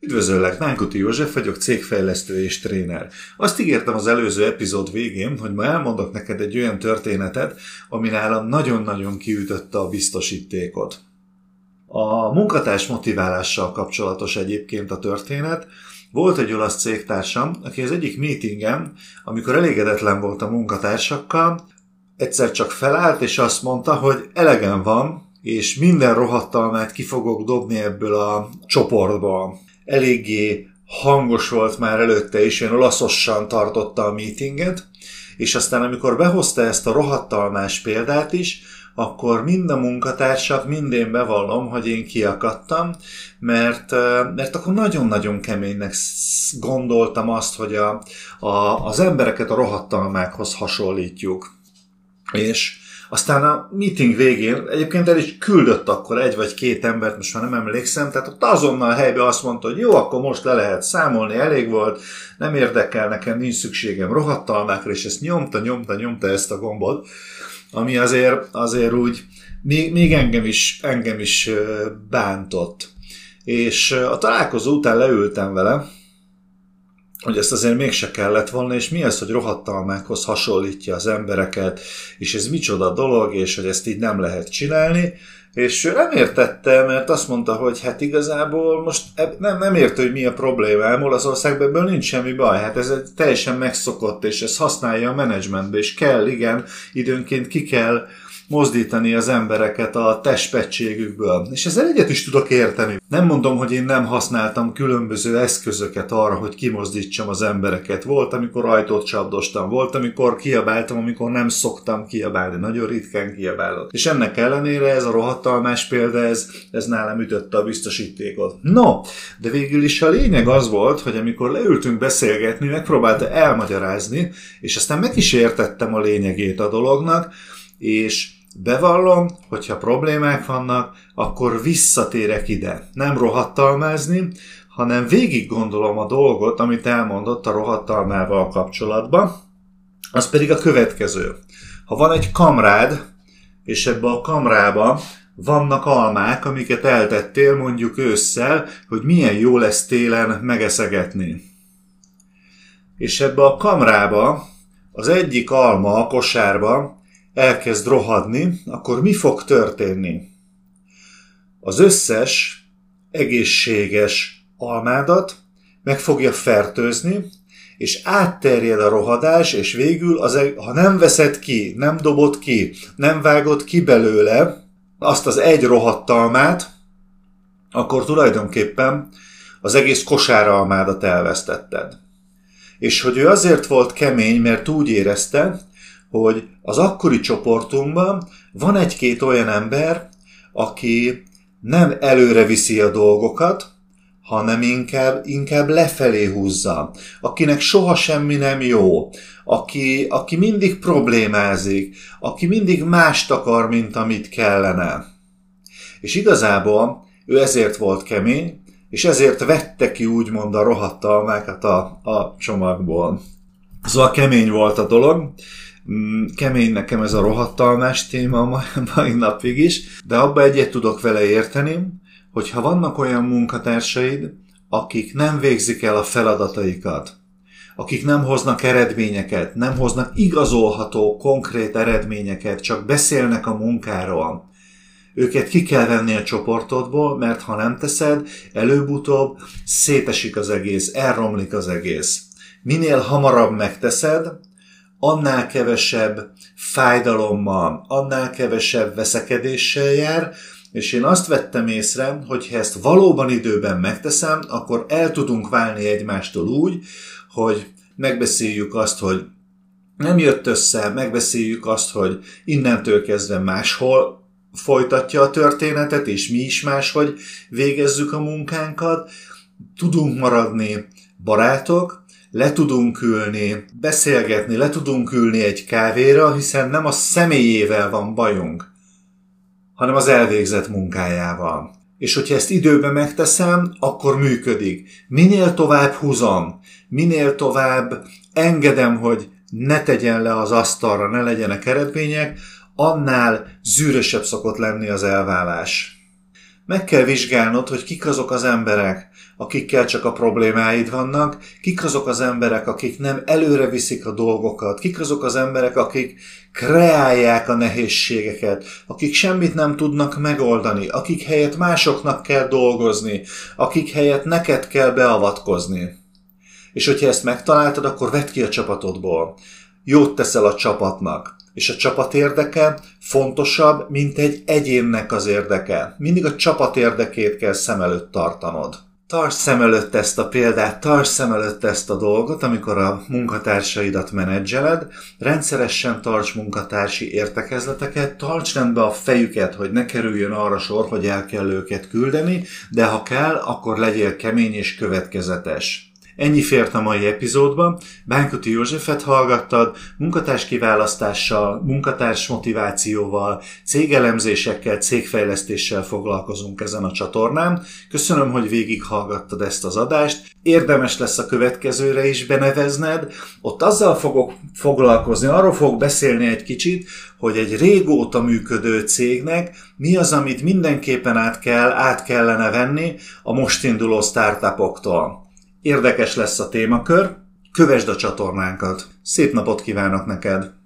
Üdvözöllek, Nánkuti József vagyok, cégfejlesztő és tréner. Azt ígértem az előző epizód végén, hogy ma elmondok neked egy olyan történetet, ami nálam nagyon-nagyon kiütötte a biztosítékot. A munkatárs motiválással kapcsolatos egyébként a történet. Volt egy olasz cégtársam, aki az egyik meetingen, amikor elégedetlen volt a munkatársakkal, egyszer csak felállt, és azt mondta, hogy elegem van, és minden rohadtalmát ki fogok dobni ebből a csoportba eléggé hangos volt már előtte, és én olaszosan tartotta a meetinget, és aztán amikor behozta ezt a rohadtalmás példát is, akkor mind a munkatársak, mind én bevallom, hogy én kiakadtam, mert, mert akkor nagyon-nagyon keménynek gondoltam azt, hogy a, a, az embereket a rohadtalmákhoz hasonlítjuk. És aztán a meeting végén egyébként el is küldött akkor egy vagy két embert, most már nem emlékszem, tehát ott azonnal helybe azt mondta, hogy jó, akkor most le lehet számolni, elég volt, nem érdekel, nekem nincs szükségem rohadtalmákra, és ezt nyomta, nyomta, nyomta ezt a gombot, ami azért, azért úgy még, még engem is, engem is bántott. És a találkozó után leültem vele, hogy ezt azért mégse kellett volna, és mi az, hogy rohadtalmákhoz hasonlítja az embereket, és ez micsoda dolog, és hogy ezt így nem lehet csinálni, és ő nem értette, mert azt mondta, hogy hát igazából most nem, nem érte, hogy mi a probléma, Olaszországban ebből nincs semmi baj, hát ez teljesen megszokott, és ez használja a menedzsmentbe, és kell, igen, időnként ki kell mozdítani az embereket a testpettségükből. És ezzel egyet is tudok érteni. Nem mondom, hogy én nem használtam különböző eszközöket arra, hogy kimozdítsam az embereket. Volt, amikor ajtót csapdostam, volt, amikor kiabáltam, amikor nem szoktam kiabálni. Nagyon ritkán kiabálok. És ennek ellenére ez a rohadtalmás példa, ez, ez nálam ütötte a biztosítékot. No, de végül is a lényeg az volt, hogy amikor leültünk beszélgetni, megpróbálta elmagyarázni, és aztán meg is értettem a lényegét a dolognak, és Bevallom, hogyha problémák vannak, akkor visszatérek ide. Nem rohadtalmázni, hanem végig gondolom a dolgot, amit elmondott a rohadtalmával kapcsolatban, az pedig a következő. Ha van egy kamrád, és ebbe a kamrába vannak almák, amiket eltettél mondjuk ősszel, hogy milyen jó lesz télen megeszegetni. És ebbe a kamrába az egyik alma a kosárba elkezd rohadni, akkor mi fog történni? Az összes egészséges almádat meg fogja fertőzni, és átterjed a rohadás, és végül, az, ha nem veszed ki, nem dobod ki, nem vágod ki belőle azt az egy rohadtalmát, akkor tulajdonképpen az egész kosáralmádat elvesztetted. És hogy ő azért volt kemény, mert úgy érezte, hogy az akkori csoportunkban van egy-két olyan ember, aki nem előre viszi a dolgokat, hanem inkább, inkább lefelé húzza, akinek soha semmi nem jó, aki, aki mindig problémázik, aki mindig mást akar, mint amit kellene. És igazából ő ezért volt kemény, és ezért vette ki úgymond a rohadt almákat a, a csomagból. Szóval kemény volt a dolog, kemény nekem ez a rohadtalmás téma a mai napig is, de abba egyet tudok vele érteni, hogy ha vannak olyan munkatársaid, akik nem végzik el a feladataikat, akik nem hoznak eredményeket, nem hoznak igazolható, konkrét eredményeket, csak beszélnek a munkáról, őket ki kell venni a csoportodból, mert ha nem teszed, előbb-utóbb szétesik az egész, elromlik az egész. Minél hamarabb megteszed, annál kevesebb fájdalommal, annál kevesebb veszekedéssel jár, és én azt vettem észre, hogy ha ezt valóban időben megteszem, akkor el tudunk válni egymástól úgy, hogy megbeszéljük azt, hogy nem jött össze, megbeszéljük azt, hogy innentől kezdve máshol folytatja a történetet, és mi is máshogy végezzük a munkánkat, tudunk maradni barátok, le tudunk ülni, beszélgetni, le tudunk ülni egy kávéra, hiszen nem a személyével van bajunk, hanem az elvégzett munkájával. És hogyha ezt időben megteszem, akkor működik. Minél tovább húzom, minél tovább engedem, hogy ne tegyen le az asztalra, ne legyenek eredmények, annál zűrösebb szokott lenni az elválás. Meg kell vizsgálnod, hogy kik azok az emberek, akikkel csak a problémáid vannak, kik azok az emberek, akik nem előre viszik a dolgokat, kik azok az emberek, akik kreálják a nehézségeket, akik semmit nem tudnak megoldani, akik helyett másoknak kell dolgozni, akik helyett neked kell beavatkozni. És hogyha ezt megtaláltad, akkor vedd ki a csapatodból. Jót teszel a csapatnak és a csapat érdeke fontosabb, mint egy egyénnek az érdeke. Mindig a csapat érdekét kell szem előtt tartanod. Tarts szem előtt ezt a példát, tarts szem előtt ezt a dolgot, amikor a munkatársaidat menedzseled, rendszeresen tarts munkatársi értekezleteket, tarts rendbe a fejüket, hogy ne kerüljön arra sor, hogy el kell őket küldeni, de ha kell, akkor legyél kemény és következetes. Ennyi fért a mai epizódba. Bánkuti Józsefet hallgattad, munkatárs kiválasztással, munkatárs motivációval, cégelemzésekkel, cégfejlesztéssel foglalkozunk ezen a csatornán. Köszönöm, hogy végighallgattad ezt az adást. Érdemes lesz a következőre is benevezned. Ott azzal fogok foglalkozni, arról fogok beszélni egy kicsit, hogy egy régóta működő cégnek mi az, amit mindenképpen át kell, át kellene venni a most induló startupoktól. Érdekes lesz a témakör, kövesd a csatornánkat. Szép napot kívánok neked!